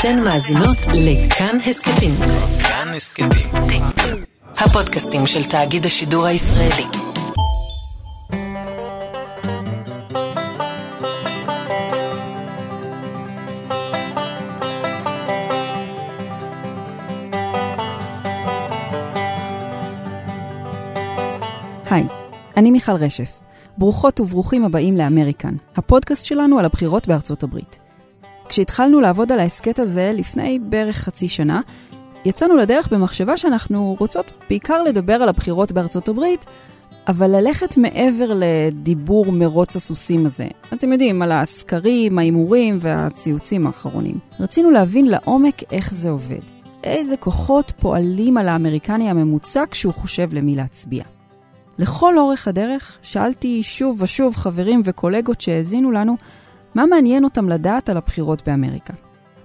אתן מאזינות לכאן הסכתים. כאן הסכתים. הפודקאסטים של תאגיד השידור הישראלי. היי, אני מיכל רשף. ברוכות וברוכים הבאים לאמריקן, הפודקאסט שלנו על הבחירות בארצות הברית. כשהתחלנו לעבוד על ההסכת הזה לפני בערך חצי שנה, יצאנו לדרך במחשבה שאנחנו רוצות בעיקר לדבר על הבחירות בארצות הברית, אבל ללכת מעבר לדיבור מרוץ הסוסים הזה. אתם יודעים, על הסקרים, ההימורים והציוצים האחרונים. רצינו להבין לעומק איך זה עובד. איזה כוחות פועלים על האמריקני הממוצע כשהוא חושב למי להצביע. לכל אורך הדרך שאלתי שוב ושוב חברים וקולגות שהאזינו לנו, מה מעניין אותם לדעת על הבחירות באמריקה.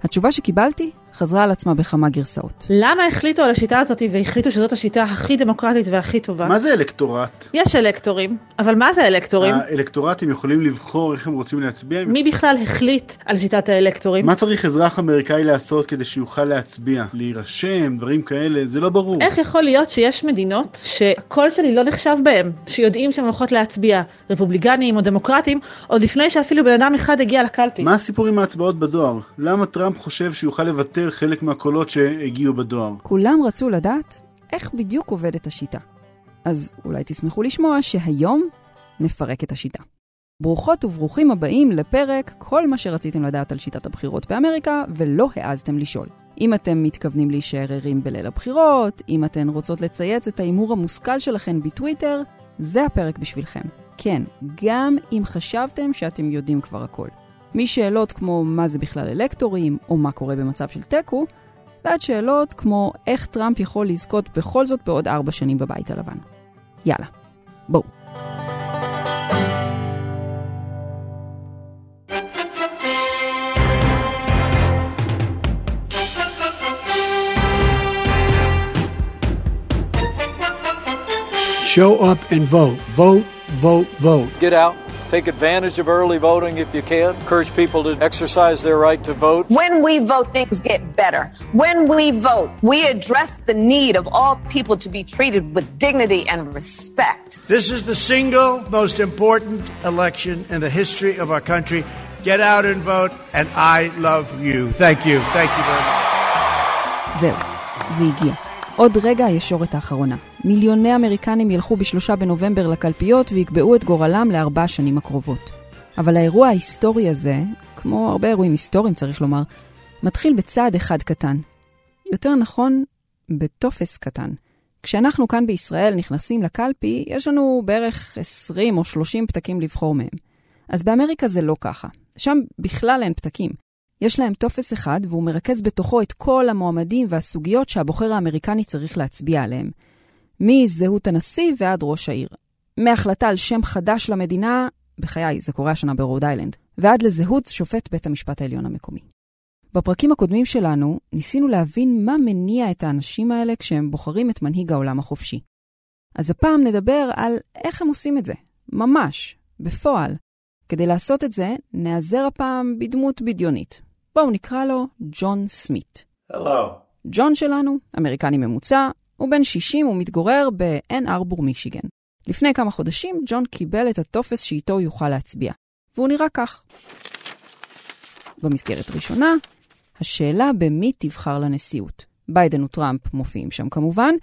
התשובה שקיבלתי חזרה על עצמה בכמה גרסאות. למה החליטו על השיטה הזאת והחליטו שזאת השיטה הכי דמוקרטית והכי טובה? מה זה אלקטורט? יש אלקטורים, אבל מה זה אלקטורים? האלקטורטים יכולים לבחור איך הם רוצים להצביע? מי בכלל החליט על שיטת האלקטורים? מה צריך אזרח אמריקאי לעשות כדי שיוכל להצביע? להירשם, דברים כאלה, זה לא ברור. איך יכול להיות שיש מדינות שהקול שלי לא נחשב בהם, שיודעים שהן הולכות להצביע, רפובליקנים או דמוקרטים, עוד לפני שאפילו בן אדם אחד הגיע לקלפי? מה הסיפור עם ההצבעות בדואר? למה טראמפ חושב שיוכל לבטל חלק מהקולות שהגיעו בדואר? כולם רצו לדעת איך בדיוק עובדת השיטה. אז אולי תשמחו לשמוע שהיום נפרק את השיטה. ברוכות וברוכים הבאים לפרק כל מה שרציתם לדעת על שיטת הבחירות באמריקה ולא העזתם לשאול. אם אתם מתכוונים להישאר ערים בליל הבחירות, אם אתן רוצות לצייץ את ההימור המושכל שלכן בטוויטר, זה הפרק בשבילכם. כן, גם אם חשבתם שאתם יודעים כבר הכל. משאלות כמו מה זה בכלל אלקטורים, או מה קורה במצב של תיקו, ועד שאלות כמו איך טראמפ יכול לזכות בכל זאת בעוד ארבע שנים בבית הלבן. יאללה, בואו. Show up and vote. Vote, vote, vote. Get out. Take advantage of early voting if you can. Encourage people to exercise their right to vote. When we vote, things get better. When we vote, we address the need of all people to be treated with dignity and respect. This is the single most important election in the history of our country. Get out and vote, and I love you. Thank you. Thank you very much. זהו, זה הגיע. עוד רגע הישורת האחרונה. מיליוני אמריקנים ילכו בשלושה בנובמבר לקלפיות ויקבעו את גורלם לארבע השנים הקרובות. אבל האירוע ההיסטורי הזה, כמו הרבה אירועים היסטוריים צריך לומר, מתחיל בצעד אחד קטן. יותר נכון, בטופס קטן. כשאנחנו כאן בישראל נכנסים לקלפי, יש לנו בערך 20 או 30 פתקים לבחור מהם. אז באמריקה זה לא ככה. שם בכלל אין פתקים. יש להם טופס אחד, והוא מרכז בתוכו את כל המועמדים והסוגיות שהבוחר האמריקני צריך להצביע עליהם. מזהות הנשיא ועד ראש העיר. מהחלטה על שם חדש למדינה, בחיי, זה קורה השנה ברוד איילנד, ועד לזהות שופט בית המשפט העליון המקומי. בפרקים הקודמים שלנו ניסינו להבין מה מניע את האנשים האלה כשהם בוחרים את מנהיג העולם החופשי. אז הפעם נדבר על איך הם עושים את זה, ממש, בפועל. כדי לעשות את זה, נעזר הפעם בדמות בדיונית. בואו נקרא לו ג'ון סמית. Hello. ג'ון שלנו, אמריקני ממוצע, הוא בן 60 ומתגורר באן ארבור, מישיגן. לפני כמה חודשים ג'ון קיבל את הטופס שאיתו יוכל להצביע, והוא נראה כך. במסגרת ראשונה, השאלה במי תבחר לנשיאות. ביידן וטראמפ מופיעים שם כמובן,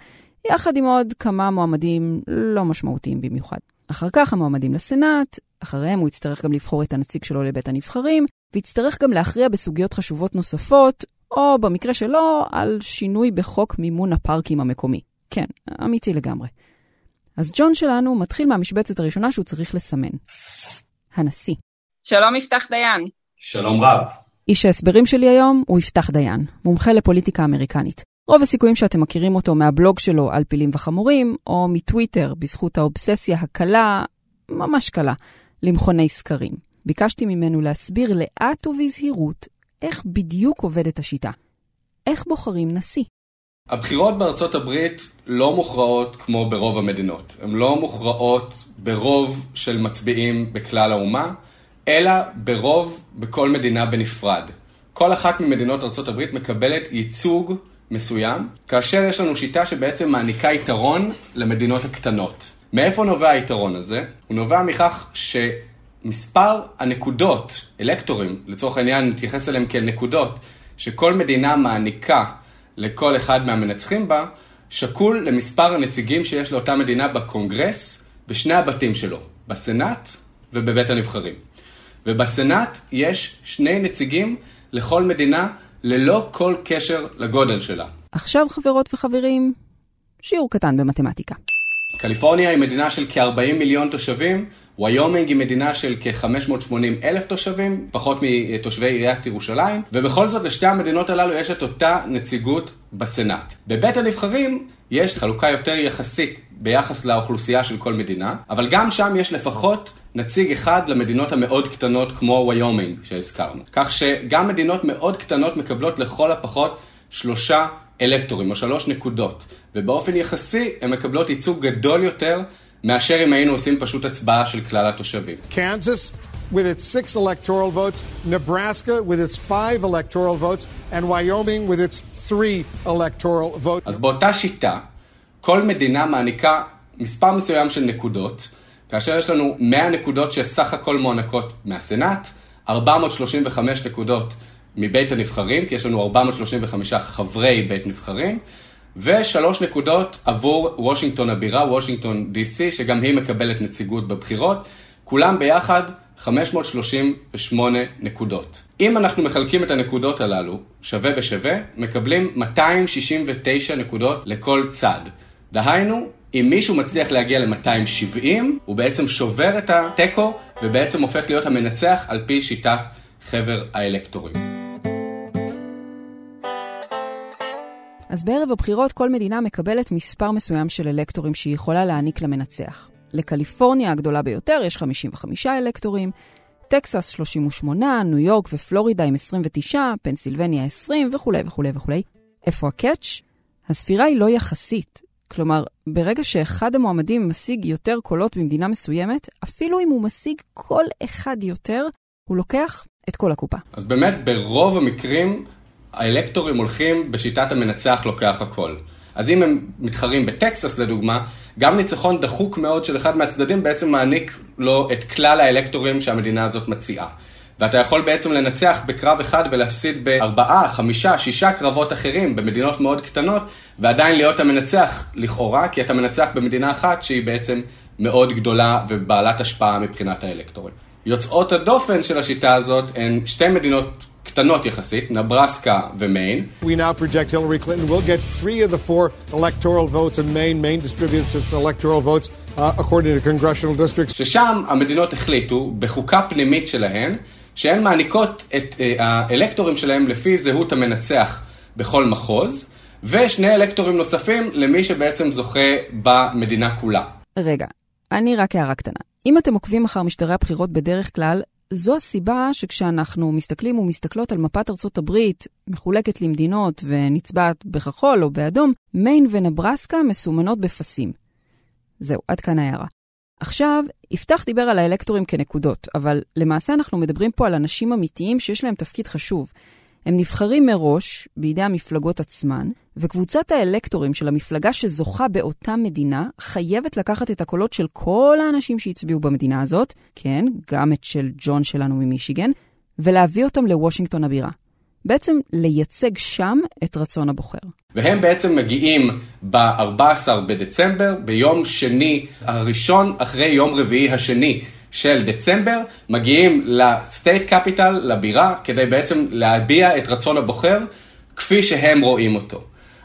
יחד עם עוד כמה מועמדים לא משמעותיים במיוחד. אחר כך המועמדים לסנאט, אחריהם הוא יצטרך גם לבחור את הנציג שלו לבית הנבחרים, ויצטרך גם להכריע בסוגיות חשובות נוספות, או במקרה שלו, על שינוי בחוק מימון הפארקים המקומי. כן, אמיתי לגמרי. אז ג'ון שלנו מתחיל מהמשבצת הראשונה שהוא צריך לסמן. הנשיא. שלום יפתח דיין. שלום רב. איש ההסברים שלי היום הוא יפתח דיין, מומחה לפוליטיקה אמריקנית. רוב הסיכויים שאתם מכירים אותו מהבלוג שלו על פילים וחמורים, או מטוויטר בזכות האובססיה הקלה, ממש קלה, למכוני סקרים. ביקשתי ממנו להסביר לאט ובזהירות איך בדיוק עובדת השיטה. איך בוחרים נשיא? הבחירות בארצות הברית לא מוכרעות כמו ברוב המדינות. הן לא מוכרעות ברוב של מצביעים בכלל האומה, אלא ברוב בכל מדינה בנפרד. כל אחת ממדינות ארה"ב מקבלת ייצוג מסוים, כאשר יש לנו שיטה שבעצם מעניקה יתרון למדינות הקטנות. מאיפה נובע היתרון הזה? הוא נובע מכך שמספר הנקודות, אלקטורים, לצורך העניין נתייחס אליהם כאל נקודות, שכל מדינה מעניקה לכל אחד מהמנצחים בה, שקול למספר הנציגים שיש לאותה מדינה בקונגרס בשני הבתים שלו, בסנאט ובבית הנבחרים. ובסנאט יש שני נציגים לכל מדינה ללא כל קשר לגודל שלה. עכשיו, חברות וחברים, שיעור קטן במתמטיקה. קליפורניה היא מדינה של כ-40 מיליון תושבים, ויומינג היא מדינה של כ-580 אלף תושבים, פחות מתושבי עיריית ירושלים, ובכל זאת לשתי המדינות הללו יש את אותה נציגות בסנאט. בבית הנבחרים יש חלוקה יותר יחסית ביחס לאוכלוסייה של כל מדינה, אבל גם שם יש לפחות נציג אחד למדינות המאוד קטנות כמו ויומינג שהזכרנו. כך שגם מדינות מאוד קטנות מקבלות לכל הפחות שלושה אלקטורים או שלוש נקודות, ובאופן יחסי הן מקבלות ייצוג גדול יותר מאשר אם היינו עושים פשוט הצבעה של כלל התושבים. Kansas with its six electoral votes, Nebraska with its five electoral votes, and Wyoming with its three electoral votes. אז באותה שיטה, כל מדינה מעניקה מספר מסוים של נקודות, כאשר יש לנו 100 נקודות שסך הכל מוענקות מהסנאט, 435 נקודות מבית הנבחרים, כי יש לנו 435 חברי בית נבחרים, ושלוש נקודות עבור וושינגטון הבירה, וושינגטון DC, שגם היא מקבלת נציגות בבחירות, כולם ביחד 538 נקודות. אם אנחנו מחלקים את הנקודות הללו, שווה בשווה, מקבלים 269 נקודות לכל צד. דהיינו, אם מישהו מצליח להגיע ל-270, הוא בעצם שובר את התיקו, ובעצם הופך להיות המנצח על פי שיטת חבר האלקטורים. אז בערב הבחירות כל מדינה מקבלת מספר מסוים של אלקטורים שהיא יכולה להעניק למנצח. לקליפורניה הגדולה ביותר יש 55 אלקטורים, טקסס 38, ניו יורק ופלורידה עם 29, פנסילבניה 20 וכולי וכולי וכולי. איפה ה catch? הספירה היא לא יחסית. כלומר, ברגע שאחד המועמדים משיג יותר קולות במדינה מסוימת, אפילו אם הוא משיג כל אחד יותר, הוא לוקח את כל הקופה. אז באמת, ברוב המקרים, האלקטורים הולכים בשיטת המנצח לוקח הכל. אז אם הם מתחרים בטקסס לדוגמה, גם ניצחון דחוק מאוד של אחד מהצדדים בעצם מעניק לו את כלל האלקטורים שהמדינה הזאת מציעה. ואתה יכול בעצם לנצח בקרב אחד ולהפסיד בארבעה, חמישה, שישה קרבות אחרים במדינות מאוד קטנות, ועדיין להיות המנצח לכאורה, כי אתה מנצח במדינה אחת שהיא בעצם מאוד גדולה ובעלת השפעה מבחינת האלקטורים. יוצאות הדופן של השיטה הזאת הן שתי מדינות קטנות יחסית, נברסקה ומיין. We now project Hillary Clinton will get three of the four electoral votes in Maine. Maine distributes its electoral votes uh, according to congressional districts. ששם המדינות החליטו, בחוקה פנימית שלהן, שהן מעניקות את uh, האלקטורים שלהם לפי זהות המנצח בכל מחוז, ושני אלקטורים נוספים למי שבעצם זוכה במדינה כולה. רגע, אני רק הערה קטנה. אם אתם עוקבים אחר משטרי הבחירות בדרך כלל, זו הסיבה שכשאנחנו מסתכלים ומסתכלות על מפת ארצות הברית, מחולקת למדינות ונצבעת בכחול או באדום, מיין ונברסקה מסומנות בפסים. זהו, עד כאן ההערה. עכשיו, יפתח דיבר על האלקטורים כנקודות, אבל למעשה אנחנו מדברים פה על אנשים אמיתיים שיש להם תפקיד חשוב. הם נבחרים מראש בידי המפלגות עצמן, וקבוצת האלקטורים של המפלגה שזוכה באותה מדינה חייבת לקחת את הקולות של כל האנשים שהצביעו במדינה הזאת, כן, גם את של ג'ון שלנו ממישיגן, ולהביא אותם לוושינגטון הבירה. בעצם לייצג שם את רצון הבוחר. והם בעצם מגיעים ב-14 בדצמבר, ביום שני הראשון אחרי יום רביעי השני של דצמבר, מגיעים לסטייט קפיטל, לבירה, כדי בעצם להביע את רצון הבוחר כפי שהם רואים אותו.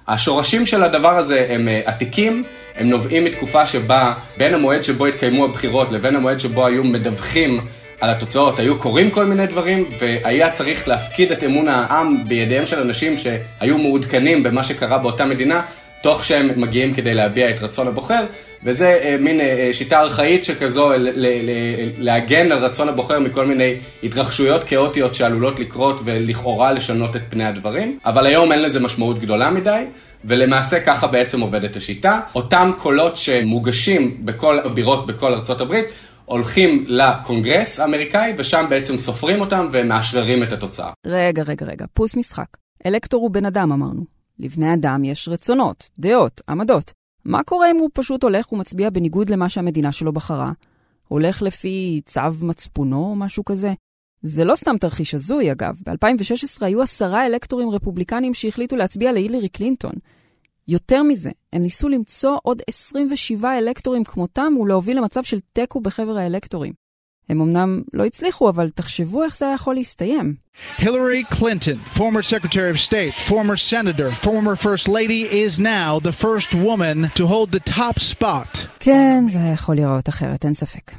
השורשים של הדבר הזה הם עתיקים, הם נובעים מתקופה שבה בין המועד שבו התקיימו הבחירות לבין המועד שבו היו מדווחים על התוצאות, היו קורים כל מיני דברים, והיה צריך להפקיד את אמון העם בידיהם של אנשים שהיו מעודכנים במה שקרה באותה מדינה, תוך שהם מגיעים כדי להביע את רצון הבוחר, וזה אה, מין אה, שיטה ארכאית שכזו להגן על רצון הבוחר מכל מיני התרחשויות כאוטיות שעלולות לקרות ולכאורה לשנות את פני הדברים, אבל היום אין לזה משמעות גדולה מדי. ולמעשה ככה בעצם עובדת השיטה. אותם קולות שמוגשים בכל הבירות בכל ארצות הברית הולכים לקונגרס האמריקאי, ושם בעצם סופרים אותם ומאשררים את התוצאה. רגע, רגע, רגע, פוס משחק. אלקטור הוא בן אדם, אמרנו. לבני אדם יש רצונות, דעות, עמדות. מה קורה אם הוא פשוט הולך ומצביע בניגוד למה שהמדינה שלו בחרה? הולך לפי צו מצפונו או משהו כזה? זה לא סתם תרחיש הזוי, אגב. ב-2016 היו עשרה אלקטורים רפובליקנים שהחליטו להצביע להילרי קלינטון. יותר מזה, הם ניסו למצוא עוד 27 אלקטורים כמותם ולהוביל למצב של תיקו בחבר האלקטורים. הם אמנם לא הצליחו, אבל תחשבו איך זה היה יכול להסתיים. Hillary Clinton, former Secretary of State, former Senator, former First Lady, is now the first woman to hold the top spot. כן, זה יכול להיראות אחרת, אין ספק.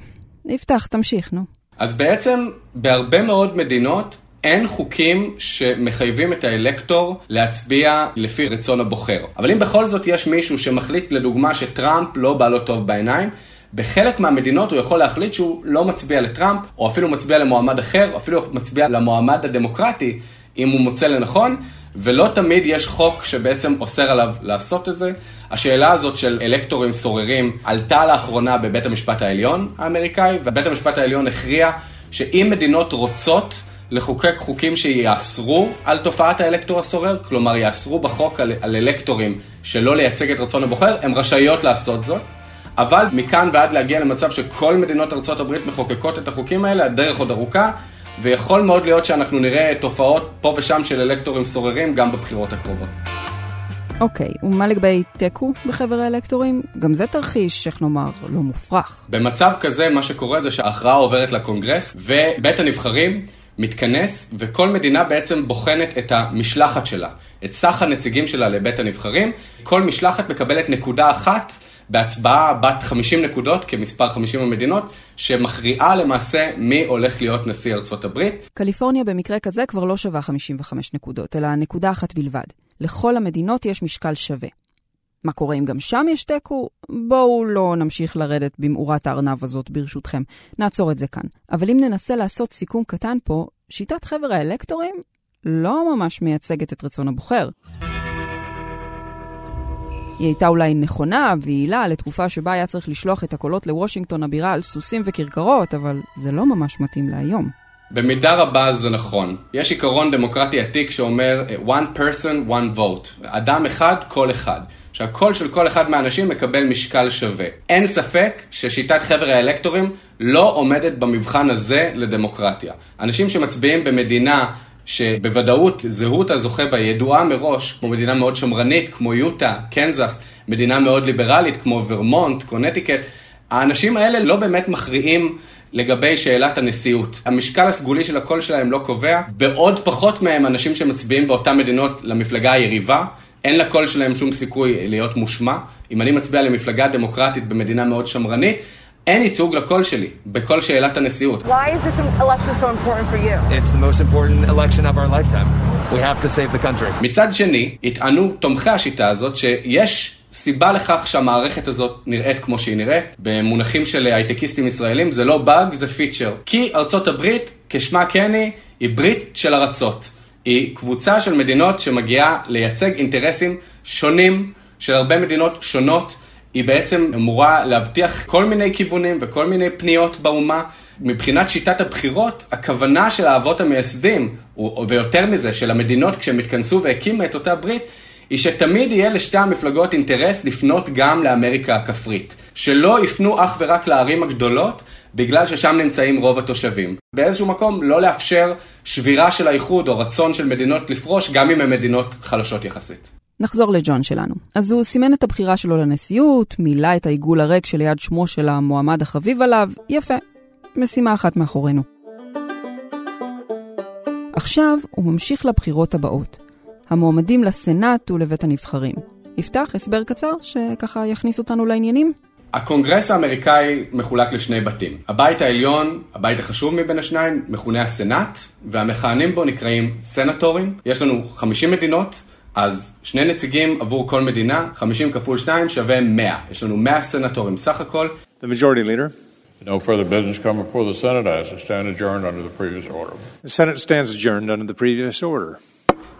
יפתח, תמשיך, נו. אז בעצם, בהרבה מאוד מדינות, אין חוקים שמחייבים את האלקטור להצביע לפי רצון הבוחר. אבל אם בכל זאת יש מישהו שמחליט, לדוגמה, שטראמפ לא בא לו טוב בעיניים, בחלק מהמדינות הוא יכול להחליט שהוא לא מצביע לטראמפ, או אפילו מצביע למועמד אחר, או אפילו מצביע למועמד הדמוקרטי, אם הוא מוצא לנכון, ולא תמיד יש חוק שבעצם אוסר עליו לעשות את זה. השאלה הזאת של אלקטורים סוררים עלתה לאחרונה בבית המשפט העליון האמריקאי, ובית המשפט העליון הכריע שאם מדינות רוצות לחוקק חוקים שיאסרו על תופעת האלקטור הסורר, כלומר יאסרו בחוק על, על אלקטורים שלא לייצג את רצון הבוחר, הן רשאיות לעשות זאת. אבל מכאן ועד להגיע למצב שכל מדינות ארה"ב מחוקקות את החוקים האלה, הדרך עוד ארוכה, ויכול מאוד להיות שאנחנו נראה תופעות פה ושם של אלקטורים סוררים גם בבחירות הקרובות. אוקיי, ומה לגבי תיקו בחבר האלקטורים? גם זה תרחיש, איך נאמר, לא מופרך. במצב כזה, מה שקורה זה שההכרעה עוברת לקונגרס, ובית הנבחרים מתכנס, וכל מדינה בעצם בוחנת את המשלחת שלה, את סך הנציגים שלה לבית הנבחרים. כל משלחת מקבלת נקודה אחת בהצבעה בת 50 נקודות, כמספר 50 המדינות, שמכריעה למעשה מי הולך להיות נשיא ארצות הברית. קליפורניה במקרה כזה כבר לא שווה 55 נקודות, אלא נקודה אחת בלבד. לכל המדינות יש משקל שווה. מה קורה אם גם שם יש תיקו? בואו לא נמשיך לרדת במאורת הארנב הזאת ברשותכם. נעצור את זה כאן. אבל אם ננסה לעשות סיכום קטן פה, שיטת חבר האלקטורים לא ממש מייצגת את רצון הבוחר. היא הייתה אולי נכונה ויעילה לתקופה שבה היה צריך לשלוח את הקולות לוושינגטון הבירה על סוסים וכרכרות, אבל זה לא ממש מתאים להיום. במידה רבה זה נכון. יש עיקרון דמוקרטי עתיק שאומר one person, one vote. אדם אחד, קול אחד. שהקול של כל אחד מהאנשים מקבל משקל שווה. אין ספק ששיטת חבר האלקטורים לא עומדת במבחן הזה לדמוקרטיה. אנשים שמצביעים במדינה שבוודאות זהות הזוכה בה ידועה מראש, כמו מדינה מאוד שמרנית, כמו יוטה, קנזס, מדינה מאוד ליברלית, כמו ורמונט, קונטיקט, האנשים האלה לא באמת מכריעים לגבי שאלת הנשיאות. המשקל הסגולי של הקול שלהם לא קובע, בעוד פחות מהם אנשים שמצביעים באותן מדינות למפלגה היריבה, אין לקול שלהם שום סיכוי להיות מושמע. אם אני מצביע למפלגה דמוקרטית במדינה מאוד שמרנית, אין ייצוג לקול שלי בכל שאלת הנשיאות. Why is this election so important for you? It's the most important election of our lifetime. We have to save the country. מצד שני, יטענו תומכי השיטה הזאת שיש סיבה לכך שהמערכת הזאת נראית כמו שהיא נראית. במונחים של הייטקיסטים ישראלים זה לא באג, זה פיצ'ר. כי ארצות הברית, כשמה כן היא, היא ברית של ארצות. היא קבוצה של מדינות שמגיעה לייצג אינטרסים שונים של הרבה מדינות שונות. היא בעצם אמורה להבטיח כל מיני כיוונים וכל מיני פניות באומה. מבחינת שיטת הבחירות, הכוונה של האבות המייסדים, ויותר מזה, של המדינות כשהם התכנסו והקימו את אותה ברית, היא שתמיד יהיה לשתי המפלגות אינטרס לפנות גם לאמריקה הכפרית. שלא יפנו אך ורק לערים הגדולות, בגלל ששם נמצאים רוב התושבים. באיזשהו מקום לא לאפשר שבירה של האיחוד או רצון של מדינות לפרוש, גם אם הן מדינות חלשות יחסית. נחזור לג'ון שלנו. אז הוא סימן את הבחירה שלו לנשיאות, מילא את העיגול הריק שליד שמו של המועמד החביב עליו, יפה. משימה אחת מאחורינו. עכשיו הוא ממשיך לבחירות הבאות. המועמדים לסנאט ולבית הנבחרים. יפתח הסבר קצר שככה יכניס אותנו לעניינים? הקונגרס האמריקאי מחולק לשני בתים. הבית העליון, הבית החשוב מבין השניים, מכונה הסנאט, והמכהנים בו נקראים סנטורים. יש לנו 50 מדינות, אז שני נציגים עבור כל מדינה, 50 כפול 2 שווה 100. יש לנו 100 סנטורים סך הכל. The majority leader. No further business come before the Senate the Senate stands adjourned under the previous order. The Senate stands adjourned under the previous order.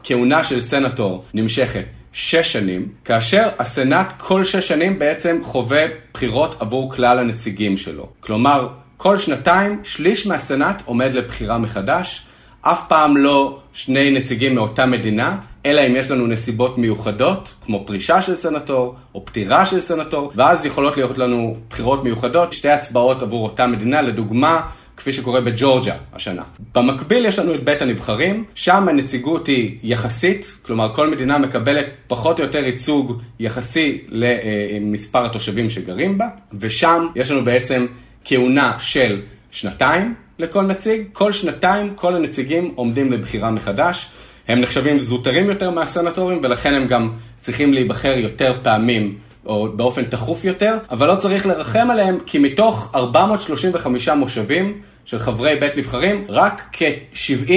כהונה של סנטור נמשכת שש שנים, כאשר הסנאט כל שש שנים בעצם חווה בחירות עבור כלל הנציגים שלו. כלומר, כל שנתיים שליש מהסנאט עומד לבחירה מחדש, אף פעם לא שני נציגים מאותה מדינה, אלא אם יש לנו נסיבות מיוחדות, כמו פרישה של סנטור, או פטירה של סנטור, ואז יכולות להיות לנו בחירות מיוחדות, שתי הצבעות עבור אותה מדינה, לדוגמה, כפי שקורה בג'ורג'ה השנה. במקביל יש לנו את בית הנבחרים, שם הנציגות היא יחסית, כלומר כל מדינה מקבלת פחות או יותר ייצוג יחסי למספר התושבים שגרים בה, ושם יש לנו בעצם כהונה של שנתיים לכל נציג, כל שנתיים כל הנציגים עומדים לבחירה מחדש. הם נחשבים זוטרים יותר מהסנטורים ולכן הם גם צריכים להיבחר יותר פעמים או באופן תכוף יותר, אבל לא צריך לרחם עליהם כי מתוך 435 מושבים של חברי בית נבחרים, רק כ-70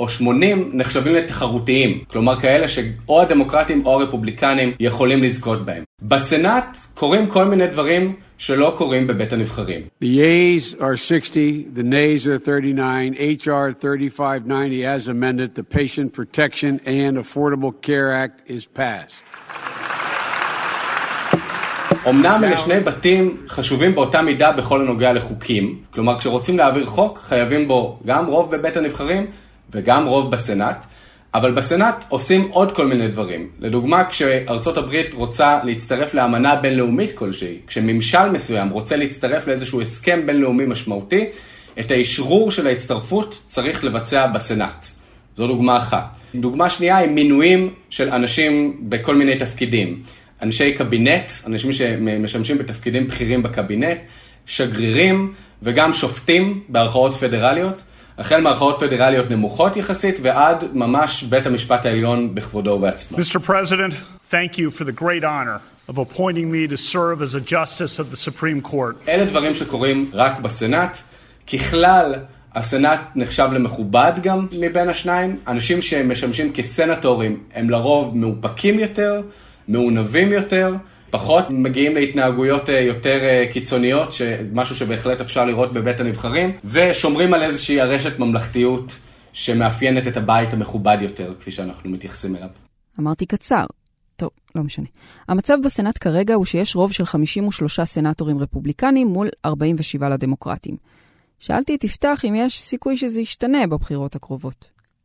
או 80 נחשבים לתחרותיים. כלומר כאלה שאו הדמוקרטים או הרפובליקנים יכולים לזכות בהם. בסנאט קורים כל מיני דברים שלא קורים בבית הנבחרים. The yeas are 60, the nays are 39, HR 3590 as amended, the Patient Protection and Affordable Care Act is passed. אמנם אלה שני בתים חשובים באותה מידה בכל הנוגע לחוקים, כלומר כשרוצים להעביר חוק חייבים בו גם רוב בבית הנבחרים וגם רוב בסנאט, אבל בסנאט עושים עוד כל מיני דברים. לדוגמה, כשארצות הברית רוצה להצטרף לאמנה בינלאומית כלשהי, כשממשל מסוים רוצה להצטרף לאיזשהו הסכם בינלאומי משמעותי, את האשרור של ההצטרפות צריך לבצע בסנאט. זו דוגמה אחת. דוגמה שנייה היא מינויים של אנשים בכל מיני תפקידים. אנשי קבינט, אנשים שמשמשים בתפקידים בכירים בקבינט, שגרירים וגם שופטים בערכאות פדרליות. החל מערכאות פדרליות נמוכות יחסית ועד ממש בית המשפט העליון בכבודו ובעצמו. Mr. President, thank you for the great honor of appointing me to serve as a justice of the Supreme Court. אלה דברים שקורים רק בסנאט. ככלל, הסנאט נחשב למכובד גם מבין השניים. אנשים שמשמשים כסנטורים הם לרוב מאופקים יותר, מעונבים יותר. פחות מגיעים להתנהגויות יותר קיצוניות, משהו שבהחלט אפשר לראות בבית הנבחרים, ושומרים על איזושהי ארשת ממלכתיות שמאפיינת את הבית המכובד יותר, כפי שאנחנו מתייחסים אליו. אמרתי קצר. טוב, לא משנה. המצב בסנאט כרגע הוא שיש רוב של 53 סנאטורים רפובליקנים מול 47 לדמוקרטים. שאלתי את יפתח אם יש סיכוי שזה ישתנה בבחירות הקרובות.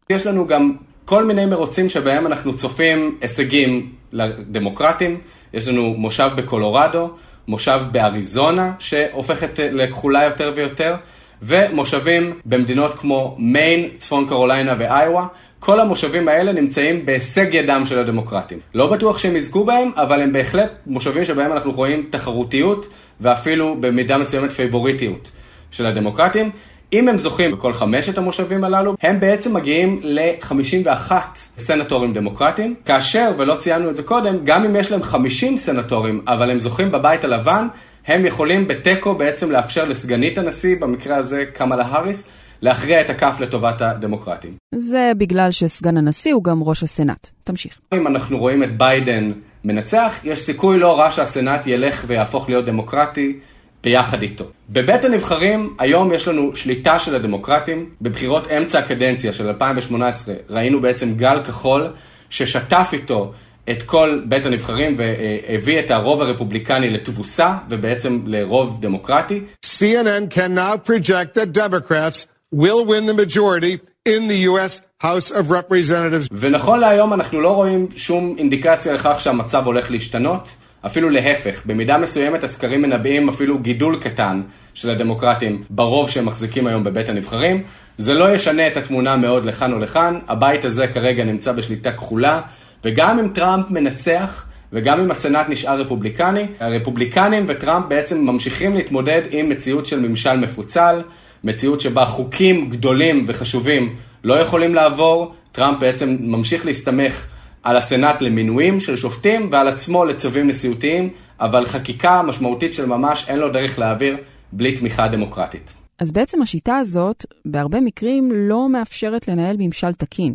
יש לנו גם כל מיני מרוצים שבהם אנחנו צופים הישגים לדמוקרטים. יש לנו מושב בקולורדו, מושב באריזונה שהופכת לכחולה יותר ויותר, ומושבים במדינות כמו מיין, צפון קרוליינה ואיווה. כל המושבים האלה נמצאים בהישג ידם של הדמוקרטים. לא בטוח שהם יזכו בהם, אבל הם בהחלט מושבים שבהם אנחנו רואים תחרותיות ואפילו במידה מסוימת פייבוריטיות של הדמוקרטים. אם הם זוכים בכל חמשת המושבים הללו, הם בעצם מגיעים ל-51 סנטורים דמוקרטיים, כאשר, ולא ציינו את זה קודם, גם אם יש להם 50 סנטורים, אבל הם זוכים בבית הלבן, הם יכולים בתיקו בעצם לאפשר לסגנית הנשיא, במקרה הזה קמאלה האריס, להכריע את הכף לטובת הדמוקרטים. זה בגלל שסגן הנשיא הוא גם ראש הסנאט. תמשיך. אם אנחנו רואים את ביידן מנצח, יש סיכוי לא רע שהסנאט ילך ויהפוך להיות דמוקרטי. ביחד איתו. בבית הנבחרים, היום יש לנו שליטה של הדמוקרטים. בבחירות אמצע הקדנציה של 2018 ראינו בעצם גל כחול ששטף איתו את כל בית הנבחרים והביא את הרוב הרפובליקני לתבוסה ובעצם לרוב דמוקרטי. CNN can now project that Democrats will win the majority in the U.S. House of Representatives. ונכון להיום אנחנו לא רואים שום אינדיקציה לכך שהמצב הולך להשתנות. אפילו להפך, במידה מסוימת הסקרים מנבאים אפילו גידול קטן של הדמוקרטים ברוב שהם מחזיקים היום בבית הנבחרים. זה לא ישנה את התמונה מאוד לכאן או לכאן, הבית הזה כרגע נמצא בשליטה כחולה, וגם אם טראמפ מנצח, וגם אם הסנאט נשאר רפובליקני, הרפובליקנים וטראמפ בעצם ממשיכים להתמודד עם מציאות של ממשל מפוצל, מציאות שבה חוקים גדולים וחשובים לא יכולים לעבור, טראמפ בעצם ממשיך להסתמך על הסנאט למינויים של שופטים ועל עצמו לצווים נשיאותיים, אבל חקיקה משמעותית של ממש אין לו דרך להעביר בלי תמיכה דמוקרטית. אז בעצם השיטה הזאת, בהרבה מקרים לא מאפשרת לנהל ממשל תקין.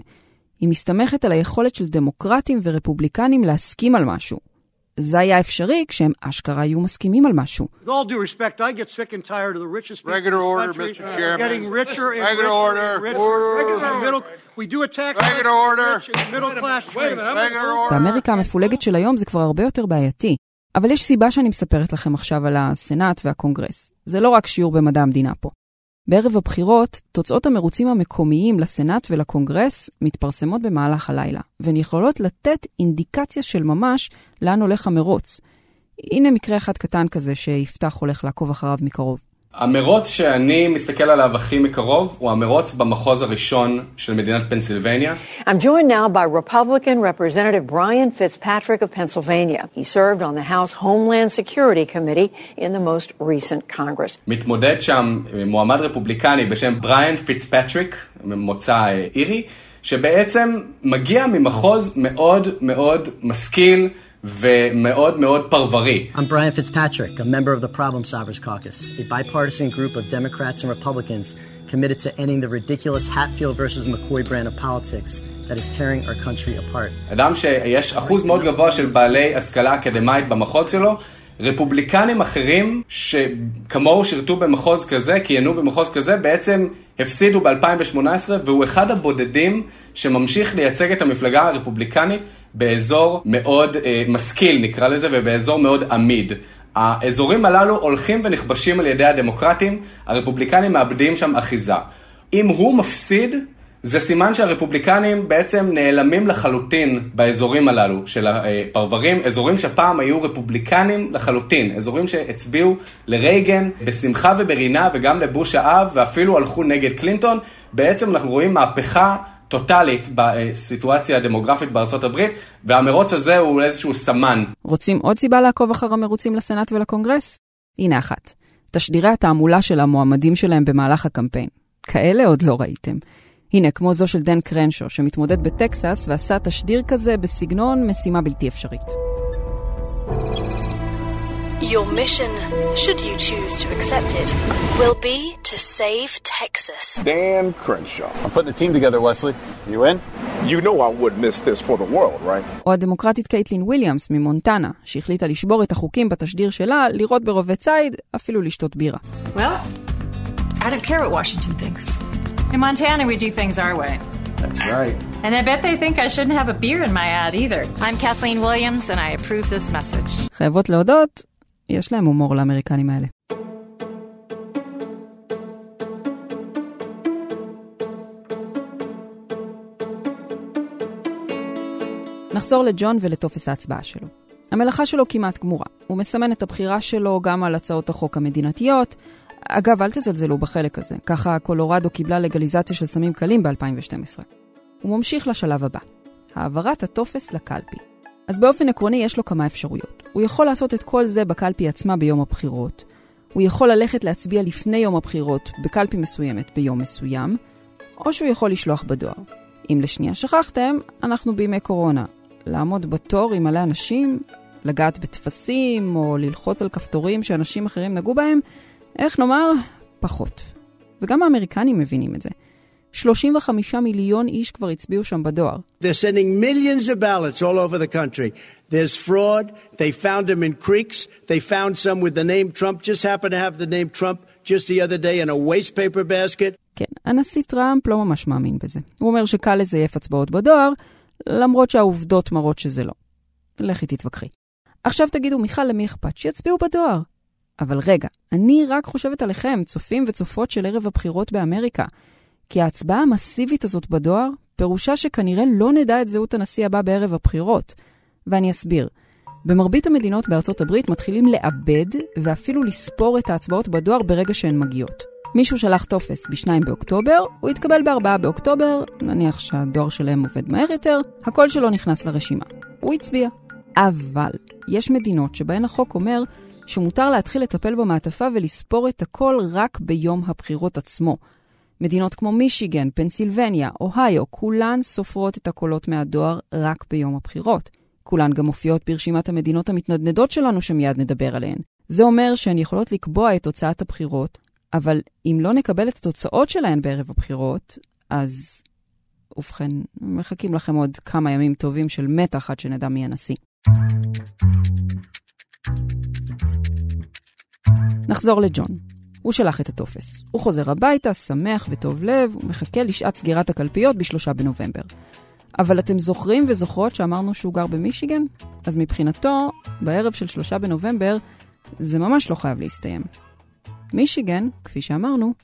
היא מסתמכת על היכולת של דמוקרטים ורפובליקנים להסכים על משהו. זה היה אפשרי כשהם אשכרה היו מסכימים על משהו. With all due respect, I get sick and tired of the richest people Regular in order, this country Mr. Chairman. getting richer and Regular richer order. and richer. Order. Regular middle. We do a tax Regular cut, order. rich and middle class. Regular order. באמריקה המפולגת של היום זה כבר הרבה יותר בעייתי. אבל יש סיבה שאני מספרת לכם עכשיו על הסנאט והקונגרס. זה לא רק שיעור במדע המדינה פה. בערב הבחירות, תוצאות המרוצים המקומיים לסנאט ולקונגרס מתפרסמות במהלך הלילה, והן יכולות לתת אינדיקציה של ממש לאן הולך המרוץ. הנה מקרה אחד קטן כזה שיפתח הולך לעקוב אחריו מקרוב. המרוץ שאני מסתכל עליו הכי מקרוב הוא המרוץ במחוז הראשון של מדינת פנסילבניה. I'm joined now by Republican Representative Brian Fitzpatrick of Pennsylvania. He served on the House Homeland Security Committee in the most recent Congress. מתמודד שם מועמד רפובליקני בשם בריאן פיצפטריק, ממוצא אירי, שבעצם מגיע ממחוז מאוד מאוד משכיל. ומאוד מאוד פרברי. I'm Brian Fitzpatrick, a member of the Problem Solvers Caucus, a bipartisan group of Democrats and Republicans committed to ending the ridiculous Hatfield versus McCoy brand of politics that is tearing our country apart. אדם שיש אחוז מאוד גבוה של בעלי השכלה אקדמית במחוז שלו, רפובליקנים אחרים שכמוהו שירתו במחוז כזה, כיהנו במחוז כזה, בעצם הפסידו ב-2018, והוא אחד הבודדים שממשיך לייצג את המפלגה הרפובליקנית באזור מאוד אה, משכיל נקרא לזה, ובאזור מאוד עמיד. האזורים הללו הולכים ונכבשים על ידי הדמוקרטים, הרפובליקנים מאבדים שם אחיזה. אם הוא מפסיד, זה סימן שהרפובליקנים בעצם נעלמים לחלוטין באזורים הללו של הפרברים, אזורים שפעם היו רפובליקנים לחלוטין, אזורים שהצביעו לרייגן בשמחה וברינה וגם לבוש האב ואפילו הלכו נגד קלינטון, בעצם אנחנו רואים מהפכה טוטאלית בסיטואציה הדמוגרפית בארצות הברית, והמרוץ הזה הוא איזשהו סמן. רוצים עוד סיבה לעקוב אחר המרוצים לסנאט ולקונגרס? הנה אחת. תשדירי התעמולה של המועמדים שלהם במהלך הקמפיין. כאלה עוד לא ראיתם. הנה, כמו זו של דן קרנשו, שמתמודד בטקסס ועשה תשדיר כזה בסגנון משימה בלתי אפשרית. Your mission, should you choose to accept it, will be to save Texas. Dan Crenshaw. I'm putting a team together, Wesley. You in? You know I wouldn't miss this for the world, right? או הדמוקרטית קייטלין וויליאמס ממונטנה, שהחליטה לשבור את החוקים בתשדיר שלה, לראות ברובי ציד, אפילו לשתות בירה. Well, I don't care what Washington thinks. In Montana, we do things our way. That's right. And I bet they think I shouldn't have a beer in my ad either. I'm Kathleen Williams, and I approve this message. חייבות להודות, יש להם הומור לאמריקנים האלה. נחזור לג'ון ולטופס ההצבעה שלו. המלאכה שלו כמעט גמורה. הוא מסמן את הבחירה שלו גם על הצעות החוק המדינתיות. אגב, אל תזלזלו בחלק הזה. ככה קולורדו קיבלה לגליזציה של סמים קלים ב-2012. הוא ממשיך לשלב הבא, העברת הטופס לקלפי. אז באופן עקרוני יש לו כמה אפשרויות. הוא יכול לעשות את כל זה בקלפי עצמה ביום הבחירות. הוא יכול ללכת להצביע לפני יום הבחירות בקלפי מסוימת ביום מסוים, או שהוא יכול לשלוח בדואר. אם לשנייה שכחתם, אנחנו בימי קורונה. לעמוד בתור עם מלא אנשים, לגעת בטפסים, או ללחוץ על כפתורים שאנשים אחרים נגעו בהם, איך נאמר? פחות. וגם האמריקנים מבינים את זה. 35 מיליון איש כבר הצביעו שם בדואר. They're sending millions of ballots all over the country. There's fraud. They found them in creeks. They found some with the name Trump, just happened to have the name Trump just the other day in a waste paper basket. כן, הנשיא טראמפ לא ממש מאמין בזה. הוא אומר שקל לזייף הצבעות בדואר, למרות שהעובדות מראות שזה לא. לכי תתווכחי. עכשיו תגידו, מיכל, למי אכפת? שיצביעו בדואר. אבל רגע, אני רק חושבת עליכם, צופים וצופות של ערב הבחירות באמריקה. כי ההצבעה המסיבית הזאת בדואר, פירושה שכנראה לא נדע את זהות הנשיא הבא בערב הבחירות. ואני אסביר. במרבית המדינות בארצות הברית מתחילים לאבד ואפילו לספור את ההצבעות בדואר ברגע שהן מגיעות. מישהו שלח טופס ב-2 באוקטובר, הוא יתקבל ב-4 באוקטובר, נניח שהדואר שלהם עובד מהר יותר, הקול שלו נכנס לרשימה. הוא הצביע. אבל יש מדינות שבהן החוק אומר שמותר להתחיל לטפל במעטפה ולספור את הכל רק ביום הבחירות עצמו. מדינות כמו מישיגן, פנסילבניה, אוהיו, כולן סופרות את הקולות מהדואר רק ביום הבחירות. כולן גם מופיעות ברשימת המדינות המתנדנדות שלנו שמיד נדבר עליהן. זה אומר שהן יכולות לקבוע את תוצאת הבחירות, אבל אם לא נקבל את התוצאות שלהן בערב הבחירות, אז... ובכן, מחכים לכם עוד כמה ימים טובים של מתח עד שנדע מי הנשיא. נחזור לג'ון. הוא שלח את הטופס. הוא חוזר הביתה, שמח וטוב לב, ומחכה לשעת סגירת הקלפיות בשלושה בנובמבר. אבל אתם זוכרים וזוכרות שאמרנו שהוא גר במישיגן? אז מבחינתו, בערב של שלושה בנובמבר, זה ממש לא חייב להסתיים. מישיגן, כפי שאמרנו,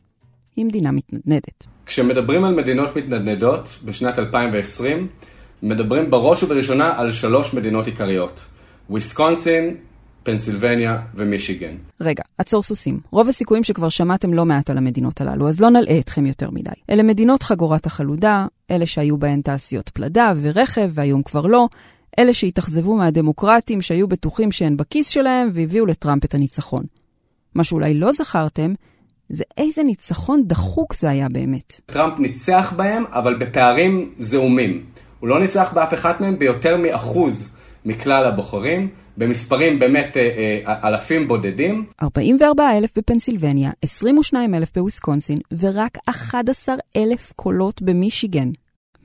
היא מדינה מתנדנדת. כשמדברים על מדינות מתנדנדות בשנת 2020, מדברים בראש ובראשונה על שלוש מדינות עיקריות, וויסקונסין, פנסילבניה ומישיגן. רגע, עצור סוסים. רוב הסיכויים שכבר שמעתם לא מעט על המדינות הללו, אז לא נלאה אתכם יותר מדי. אלה מדינות חגורת החלודה, אלה שהיו בהן תעשיות פלדה ורכב, והיום כבר לא, אלה שהתאכזבו מהדמוקרטים שהיו בטוחים שהן בכיס שלהם והביאו לטראמפ את הניצחון. מה שאולי לא זכרתם, זה איזה ניצחון דחוק זה היה באמת. טראמפ ניצח בהם, אבל בפערים זעומים. הוא לא ניצח באף אחת מהם ביותר מאחוז מכלל הבוחרים, במספרים באמת אה, אה, אלפים בודדים. 44 אלף בפנסילבניה, 22 אלף בוויסקונסין, ורק 11 אלף קולות במישיגן.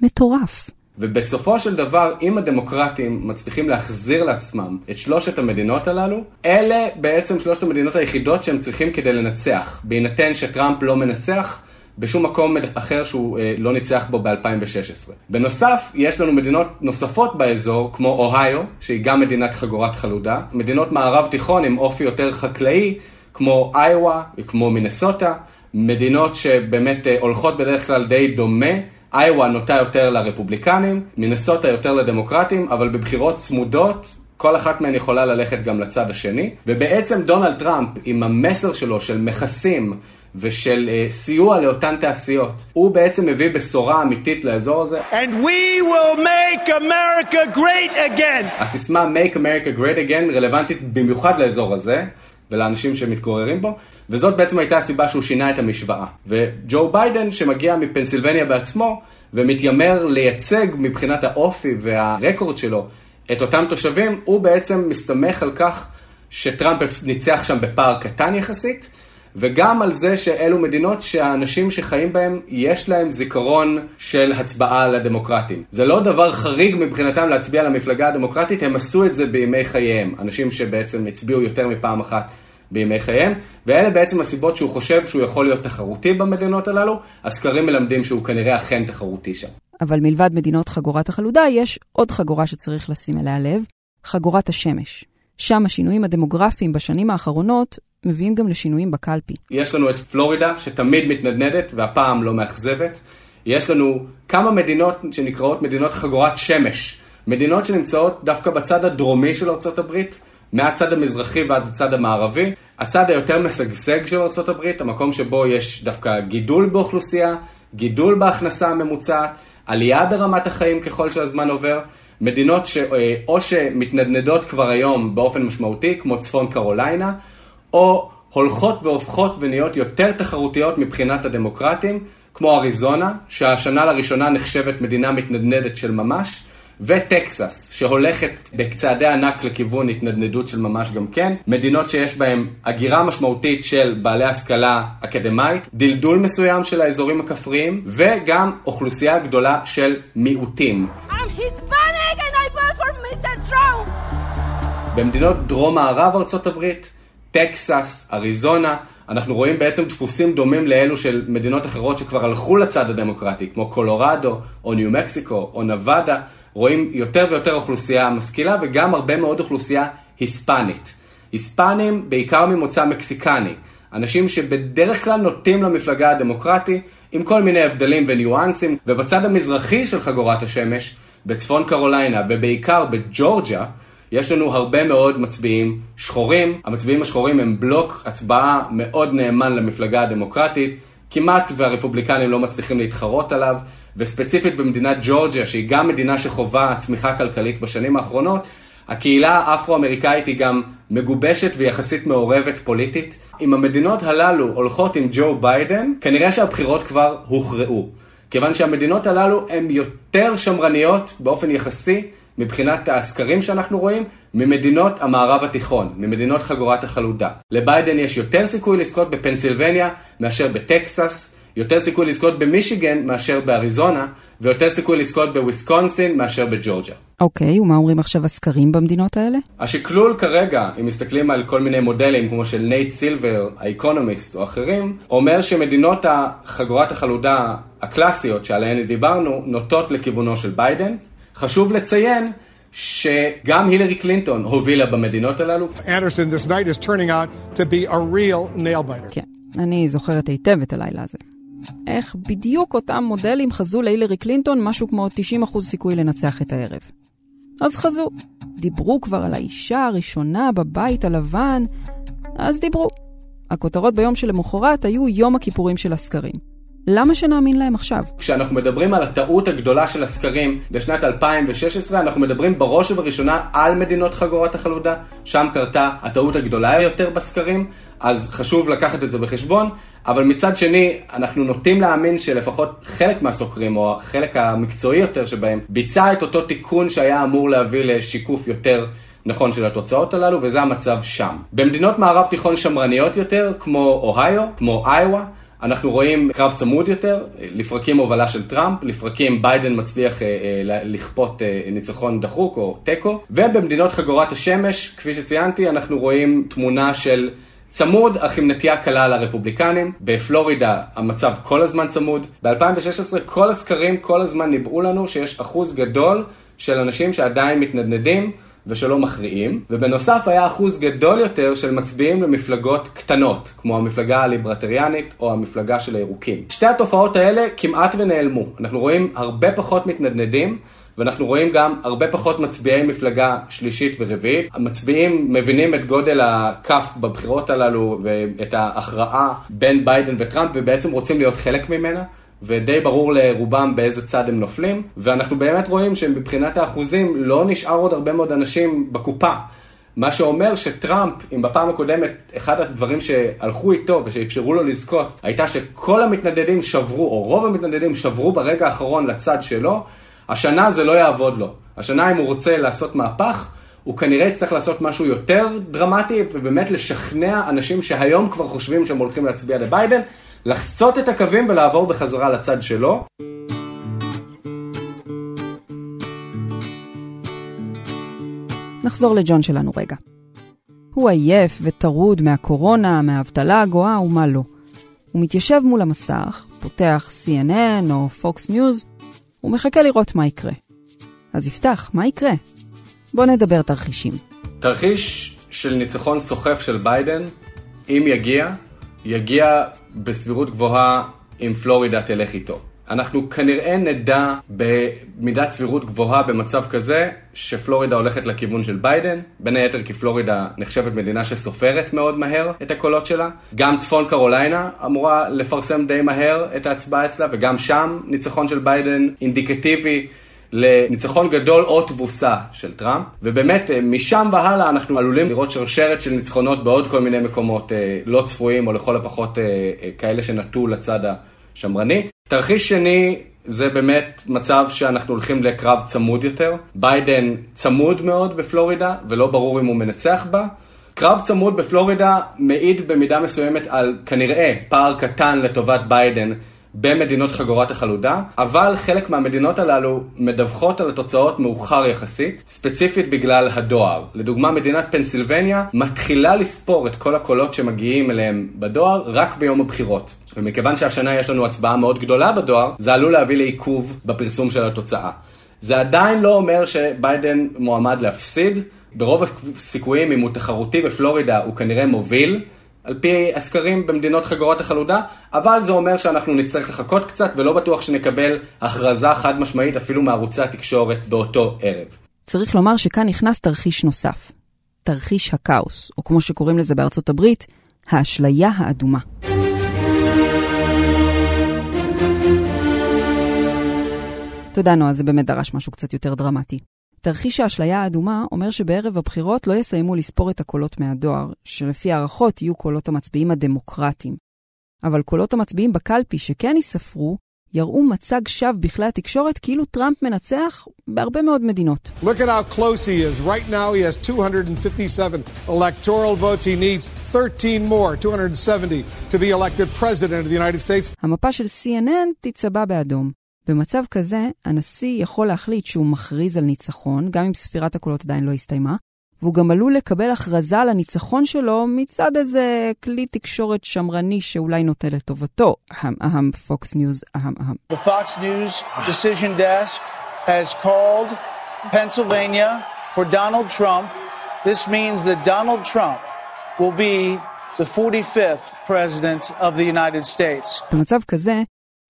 מטורף. ובסופו של דבר, אם הדמוקרטים מצליחים להחזיר לעצמם את שלושת המדינות הללו, אלה בעצם שלושת המדינות היחידות שהם צריכים כדי לנצח. בהינתן שטראמפ לא מנצח, בשום מקום אחר שהוא אה, לא ניצח בו ב-2016. בנוסף, יש לנו מדינות נוספות באזור, כמו אוהיו, שהיא גם מדינת חגורת חלודה, מדינות מערב תיכון עם אופי יותר חקלאי, כמו איואה, כמו מינסוטה, מדינות שבאמת אה, הולכות בדרך כלל די דומה. איואה נוטה יותר לרפובליקנים, מינסוטה יותר לדמוקרטים, אבל בבחירות צמודות, כל אחת מהן יכולה ללכת גם לצד השני. ובעצם דונלד טראמפ, עם המסר שלו של מכסים ושל uh, סיוע לאותן תעשיות, הוא בעצם מביא בשורה אמיתית לאזור הזה. And we will make America great again. הסיסמה Make America Great Again רלוונטית במיוחד לאזור הזה. ולאנשים שמתגוררים בו, וזאת בעצם הייתה הסיבה שהוא שינה את המשוואה. וג'ו ביידן, שמגיע מפנסילבניה בעצמו, ומתיימר לייצג מבחינת האופי והרקורד שלו את אותם תושבים, הוא בעצם מסתמך על כך שטראמפ ניצח שם בפער קטן יחסית, וגם על זה שאלו מדינות שהאנשים שחיים בהם, יש להם זיכרון של הצבעה לדמוקרטים. זה לא דבר חריג מבחינתם להצביע למפלגה הדמוקרטית, הם עשו את זה בימי חייהם. אנשים שבעצם הצביעו יותר מפעם אחת בימי חייהם, ואלה בעצם הסיבות שהוא חושב שהוא יכול להיות תחרותי במדינות הללו. הסקרים מלמדים שהוא כנראה אכן תחרותי שם. אבל מלבד מדינות חגורת החלודה, יש עוד חגורה שצריך לשים אליה לב, חגורת השמש. שם השינויים הדמוגרפיים בשנים האחרונות מביאים גם לשינויים בקלפי. יש לנו את פלורידה, שתמיד מתנדנדת והפעם לא מאכזבת. יש לנו כמה מדינות שנקראות מדינות חגורת שמש. מדינות שנמצאות דווקא בצד הדרומי של ארה"ב, מהצד המזרחי ועד הצד המערבי. הצד היותר משגשג של ארה"ב, המקום שבו יש דווקא גידול באוכלוסייה, גידול בהכנסה הממוצעת, עלייה ברמת החיים ככל שהזמן עובר. מדינות שאו שמתנדנדות כבר היום באופן משמעותי, כמו צפון קרוליינה, או הולכות והופכות ונהיות יותר תחרותיות מבחינת הדמוקרטים, כמו אריזונה, שהשנה לראשונה נחשבת מדינה מתנדנדת של ממש, וטקסס, שהולכת בצעדי ענק לכיוון התנדנדות של ממש גם כן, מדינות שיש בהן הגירה משמעותית של בעלי השכלה אקדמאית, דלדול מסוים של האזורים הכפריים, וגם אוכלוסייה גדולה של מיעוטים. I'm Hispanic and I vote for Mr. Trump! במדינות דרום-מערב ארצות הברית, טקסס, אריזונה, אנחנו רואים בעצם דפוסים דומים לאלו של מדינות אחרות שכבר הלכו לצד הדמוקרטי, כמו קולורדו, או ניו מקסיקו, או נבדה, רואים יותר ויותר אוכלוסייה משכילה וגם הרבה מאוד אוכלוסייה היספנית. היספנים בעיקר ממוצא מקסיקני, אנשים שבדרך כלל נוטים למפלגה הדמוקרטי, עם כל מיני הבדלים וניואנסים, ובצד המזרחי של חגורת השמש, בצפון קרוליינה ובעיקר בג'ורג'ה, יש לנו הרבה מאוד מצביעים שחורים. המצביעים השחורים הם בלוק הצבעה מאוד נאמן למפלגה הדמוקרטית, כמעט והרפובליקנים לא מצליחים להתחרות עליו, וספציפית במדינת ג'ורג'יה, שהיא גם מדינה שחווה צמיחה כלכלית בשנים האחרונות, הקהילה האפרו-אמריקאית היא גם מגובשת ויחסית מעורבת פוליטית. אם המדינות הללו הולכות עם ג'ו ביידן, כנראה שהבחירות כבר הוכרעו. כיוון שהמדינות הללו הן יותר שמרניות באופן יחסי מבחינת הסקרים שאנחנו רואים, ממדינות המערב התיכון, ממדינות חגורת החלודה. לביידן יש יותר סיכוי לזכות בפנסילבניה מאשר בטקסס, יותר סיכוי לזכות במישיגן מאשר באריזונה, ויותר סיכוי לזכות בוויסקונסין מאשר בג'ורג'יה. אוקיי, ומה אומרים עכשיו הסקרים במדינות האלה? השקלול כרגע, אם מסתכלים על כל מיני מודלים כמו של נייט סילבר, האקונומיסט או אחרים, אומר שמדינות חגורת החלודה הקלאסיות שעליהן דיברנו, נוטות לכיוונו של ביידן. חשוב לציין שגם הילרי קלינטון הובילה במדינות הללו. אנדרסון, this night is turning out to be a real nail biter. כן, אני זוכרת היטב את הלילה הזה. איך בדיוק אותם מודלים חזו להילרי קלינטון משהו כמו 90% סיכוי לנצח את הערב. אז חזו. דיברו כבר על האישה הראשונה בבית הלבן, אז דיברו. הכותרות ביום שלמחרת היו יום הכיפורים של הסקרים. למה שנאמין להם עכשיו? כשאנחנו מדברים על הטעות הגדולה של הסקרים בשנת 2016, אנחנו מדברים בראש ובראשונה על מדינות חגורת החלודה, שם קרתה הטעות הגדולה יותר בסקרים, אז חשוב לקחת את זה בחשבון, אבל מצד שני, אנחנו נוטים להאמין שלפחות חלק מהסוקרים, או החלק המקצועי יותר שבהם, ביצע את אותו תיקון שהיה אמור להביא לשיקוף יותר נכון של התוצאות הללו, וזה המצב שם. במדינות מערב תיכון שמרניות יותר, כמו אוהיו, כמו איואה, אנחנו רואים קרב צמוד יותר, לפרקים הובלה של טראמפ, לפרקים ביידן מצליח אה, אה, לכפות אה, ניצחון דחוק או תיקו, ובמדינות חגורת השמש, כפי שציינתי, אנחנו רואים תמונה של צמוד, אך עם נטייה קלה לרפובליקנים. בפלורידה המצב כל הזמן צמוד. ב-2016 כל הסקרים כל הזמן ניבאו לנו שיש אחוז גדול של אנשים שעדיין מתנדנדים. ושלא מכריעים, ובנוסף היה אחוז גדול יותר של מצביעים למפלגות קטנות, כמו המפלגה הליברטריאנית או המפלגה של הירוקים. שתי התופעות האלה כמעט ונעלמו. אנחנו רואים הרבה פחות מתנדנדים. ואנחנו רואים גם הרבה פחות מצביעי מפלגה שלישית ורביעית. המצביעים מבינים את גודל הכף בבחירות הללו ואת ההכרעה בין ביידן וטראמפ ובעצם רוצים להיות חלק ממנה. ודי ברור לרובם באיזה צד הם נופלים, ואנחנו באמת רואים שמבחינת האחוזים לא נשאר עוד הרבה מאוד אנשים בקופה. מה שאומר שטראמפ, אם בפעם הקודמת אחד הדברים שהלכו איתו ושאפשרו לו לזכות, הייתה שכל המתנדדים שברו, או רוב המתנדדים שברו ברגע האחרון לצד שלו, השנה זה לא יעבוד לו. השנה אם הוא רוצה לעשות מהפך, הוא כנראה יצטרך לעשות משהו יותר דרמטי, ובאמת לשכנע אנשים שהיום כבר חושבים שהם הולכים להצביע לביידן, לחצות את הקווים ולעבור בחזרה לצד שלו. נחזור לג'ון שלנו רגע. הוא עייף וטרוד מהקורונה, מהאבטלה הגואה ומה לא. הוא מתיישב מול המסך, פותח CNN או Fox News, ומחכה לראות מה יקרה. אז יפתח, מה יקרה? בוא נדבר תרחישים. תרחיש של ניצחון סוחף של ביידן, אם יגיע, יגיע בסבירות גבוהה אם פלורידה תלך איתו. אנחנו כנראה נדע במידת סבירות גבוהה במצב כזה שפלורידה הולכת לכיוון של ביידן, בין היתר כי פלורידה נחשבת מדינה שסופרת מאוד מהר את הקולות שלה. גם צפון קרוליינה אמורה לפרסם די מהר את ההצבעה אצלה, וגם שם ניצחון של ביידן אינדיקטיבי לניצחון גדול או תבוסה של טראמפ, ובאמת אה, משם והלאה אנחנו עלולים לראות שרשרת של ניצחונות בעוד כל מיני מקומות אה, לא צפויים, או לכל הפחות אה, כאלה שנטו לצד השמרני. תרחיש שני זה באמת מצב שאנחנו הולכים לקרב צמוד יותר. ביידן צמוד מאוד בפלורידה, ולא ברור אם הוא מנצח בה. קרב צמוד בפלורידה מעיד במידה מסוימת על כנראה פער קטן לטובת ביידן במדינות חגורת החלודה, אבל חלק מהמדינות הללו מדווחות על התוצאות מאוחר יחסית, ספציפית בגלל הדואר. לדוגמה, מדינת פנסילבניה מתחילה לספור את כל הקולות שמגיעים אליהם בדואר רק ביום הבחירות. ומכיוון שהשנה יש לנו הצבעה מאוד גדולה בדואר, זה עלול להביא לעיכוב בפרסום של התוצאה. זה עדיין לא אומר שביידן מועמד להפסיד. ברוב הסיכויים, אם הוא תחרותי בפלורידה, הוא כנראה מוביל. על פי הסקרים במדינות חגורות החלודה, אבל זה אומר שאנחנו נצטרך לחכות קצת ולא בטוח שנקבל הכרזה חד משמעית אפילו מערוצי התקשורת באותו ערב. צריך לומר שכאן נכנס תרחיש נוסף, תרחיש הכאוס, או כמו שקוראים לזה בארצות הברית, האשליה האדומה. תודה נועה, זה באמת דרש משהו קצת יותר דרמטי. תרחיש האשליה האדומה אומר שבערב הבחירות לא יסיימו לספור את הקולות מהדואר, שלפי הערכות יהיו קולות המצביעים הדמוקרטיים. אבל קולות המצביעים בקלפי שכן ייספרו, יראו מצג שווא בכלי התקשורת כאילו טראמפ מנצח בהרבה מאוד מדינות. Look at how close he is. Right now he has 257 electoral votes. He needs 13 more, 270, to be elected president of the United States. המפה של CNN תצבע באדום. במצב כזה, הנשיא יכול להחליט שהוא מכריז על ניצחון, גם אם ספירת הקולות עדיין לא הסתיימה, והוא גם עלול לקבל הכרזה על הניצחון שלו מצד איזה כלי תקשורת שמרני שאולי נוטה לטובתו. אהם אהם, פוקס ניוז, אהם אהם. The Fox News decision desk has called Pennsylvania for Donald Trump. This means that Donald Trump will be the 45th president of the United States. במצב כזה,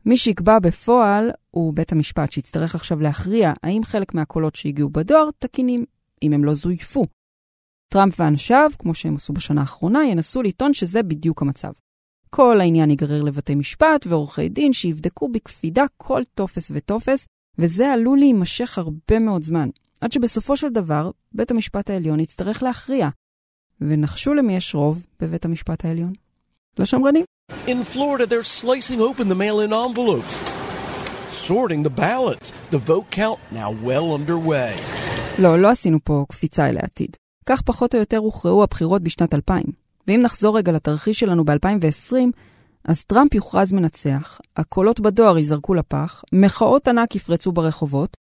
מי שיקבע בפועל הוא בית המשפט, שיצטרך עכשיו להכריע האם חלק מהקולות שהגיעו בדואר תקינים, אם הם לא זויפו. טראמפ ואנשיו, כמו שהם עשו בשנה האחרונה, ינסו לטעון שזה בדיוק המצב. כל העניין ייגרר לבתי משפט ועורכי דין שיבדקו בקפידה כל טופס וטופס, וזה עלול להימשך הרבה מאוד זמן, עד שבסופו של דבר בית המשפט העליון יצטרך להכריע. ונחשו למי יש רוב בבית המשפט העליון? לשמרנים. In Florida, they're slicing open the mail in envelopes, sorting the ballots. The vote count now well underway. לא, לא עשינו פה קפיצה אל העתיד. כך פחות או יותר הוכרעו הבחירות בשנת 2000. ואם נחזור רגע לתרחיש שלנו ב-2020, אז טראמפ יוכרז מנצח, הקולות בדואר ייזרקו לפח, מחאות ענק יפרצו ברחובות,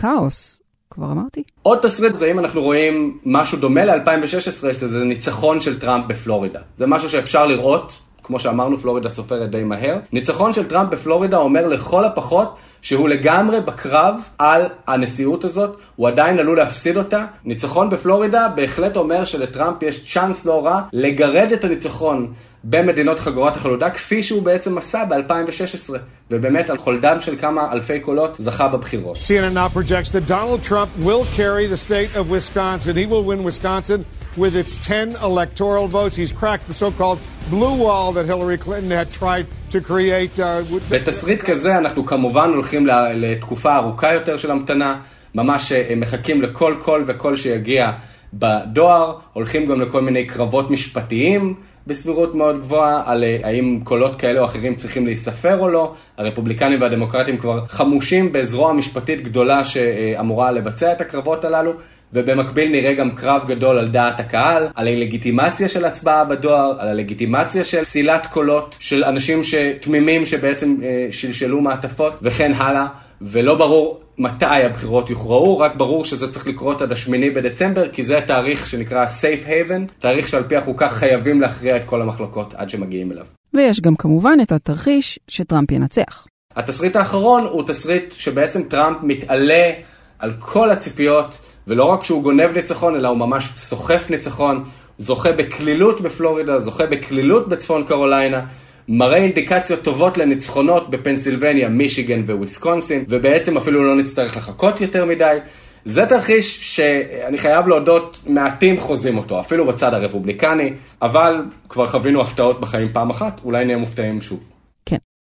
כאוס, כבר אמרתי. עוד תסריט זה אם אנחנו רואים משהו דומה ל-2016, שזה ניצחון של טראמפ בפלורידה. זה משהו שאפשר לראות, כמו שאמרנו, פלורידה סופרת די מהר. ניצחון של טראמפ בפלורידה אומר לכל הפחות שהוא לגמרי בקרב על הנשיאות הזאת, הוא עדיין עלול להפסיד אותה. ניצחון בפלורידה בהחלט אומר שלטראמפ יש צ'אנס לא רע לגרד את הניצחון במדינות חגורת החלודה, כפי שהוא בעצם עשה ב-2016, ובאמת על חולדם של כמה אלפי קולות זכה בבחירות. CNN now projects that Donald Trump will carry the state of Wisconsin. He will win Wisconsin with its 10 electoral votes. He's cracked the so-called blue wall that Hillary Clinton had tried to create. Uh, בתסריט כזה אנחנו כמובן הולכים לתקופה ארוכה יותר של המתנה, ממש מחכים לכל קול וקול שיגיע בדואר, הולכים גם לכל מיני קרבות משפטיים. בסבירות מאוד גבוהה על האם קולות כאלה או אחרים צריכים להיספר או לא. הרפובליקנים והדמוקרטים כבר חמושים בזרוע משפטית גדולה שאמורה לבצע את הקרבות הללו, ובמקביל נראה גם קרב גדול על דעת הקהל, על הלגיטימציה של הצבעה בדואר, על הלגיטימציה של פסילת קולות של אנשים שתמימים שבעצם שלשלו מעטפות וכן הלאה, ולא ברור מתי הבחירות יוכרעו, רק ברור שזה צריך לקרות עד השמיני בדצמבר, כי זה התאריך שנקרא Safe Haven, תאריך שעל פי החוקה חייבים להכריע את כל המחלוקות עד שמגיעים אליו. ויש גם כמובן את התרחיש שטראמפ ינצח. התסריט האחרון הוא תסריט שבעצם טראמפ מתעלה על כל הציפיות, ולא רק שהוא גונב ניצחון, אלא הוא ממש סוחף ניצחון, זוכה בקלילות בפלורידה, זוכה בקלילות בצפון קרוליינה. מראה אינדיקציות טובות לניצחונות בפנסילבניה, מישיגן וויסקונסין, ובעצם אפילו לא נצטרך לחכות יותר מדי. זה תרחיש שאני חייב להודות, מעטים חוזים אותו, אפילו בצד הרפובליקני, אבל כבר חווינו הפתעות בחיים פעם אחת, אולי נהיה מופתעים שוב. כן.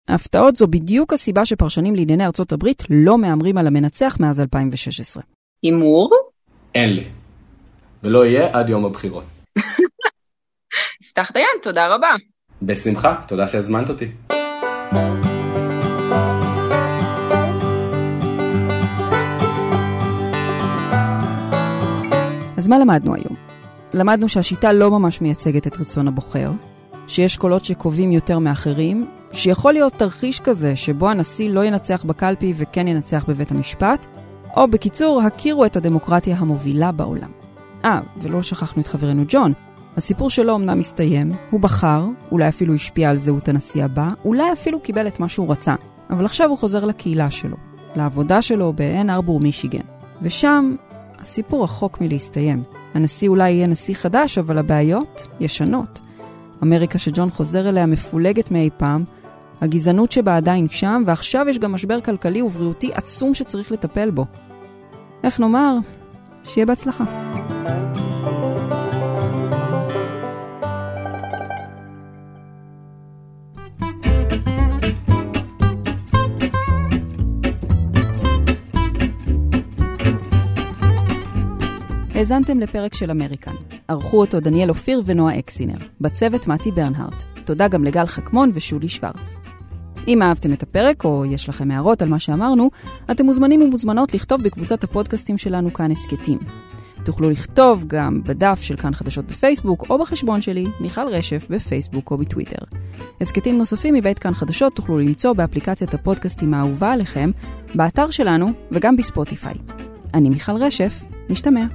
ההפתעות זו בדיוק הסיבה שפרשנים לענייני ארצות הברית לא מהמרים על המנצח מאז 2016. הימור? אין לי. ולא יהיה עד יום הבחירות. יפתח דיין, תודה רבה. בשמחה, תודה שהזמנת אותי. אז מה למדנו היום? למדנו שהשיטה לא ממש מייצגת את רצון הבוחר, שיש קולות שקובעים יותר מאחרים, שיכול להיות תרחיש כזה שבו הנשיא לא ינצח בקלפי וכן ינצח בבית המשפט, או בקיצור, הכירו את הדמוקרטיה המובילה בעולם. אה, ולא שכחנו את חברנו ג'ון, הסיפור שלו אמנם הסתיים, הוא בחר, אולי אפילו השפיע על זהות הנשיא הבא, אולי אפילו קיבל את מה שהוא רצה, אבל עכשיו הוא חוזר לקהילה שלו, לעבודה שלו בעין ארבור, מישיגן. ושם הסיפור רחוק מלהסתיים. הנשיא אולי יהיה נשיא חדש, אבל הבעיות ישנות. אמריקה שג'ון חוזר אליה מפולגת מאי פעם, הגזענות שבה עדיין שם, ועכשיו יש גם משבר כלכלי ובריאותי עצום שצריך לטפל בו. איך נאמר? שיהיה בהצלחה. האזנתם לפרק של אמריקן. ערכו אותו דניאל אופיר ונועה אקסינר. בצוות מתי ברנהארט. תודה גם לגל חכמון ושולי שוורץ. אם אהבתם את הפרק או יש לכם הערות על מה שאמרנו, אתם מוזמנים ומוזמנות לכתוב בקבוצת הפודקאסטים שלנו כאן הסכתים. תוכלו לכתוב גם בדף של כאן חדשות בפייסבוק או בחשבון שלי, מיכל רשף, בפייסבוק או בטוויטר. הסכתים נוספים מבית כאן חדשות תוכלו למצוא באפליקציית הפודקאסטים האהובה עליכם, באתר שלנו וגם בספוטיפיי. אני מיכל רשף, Ništa me.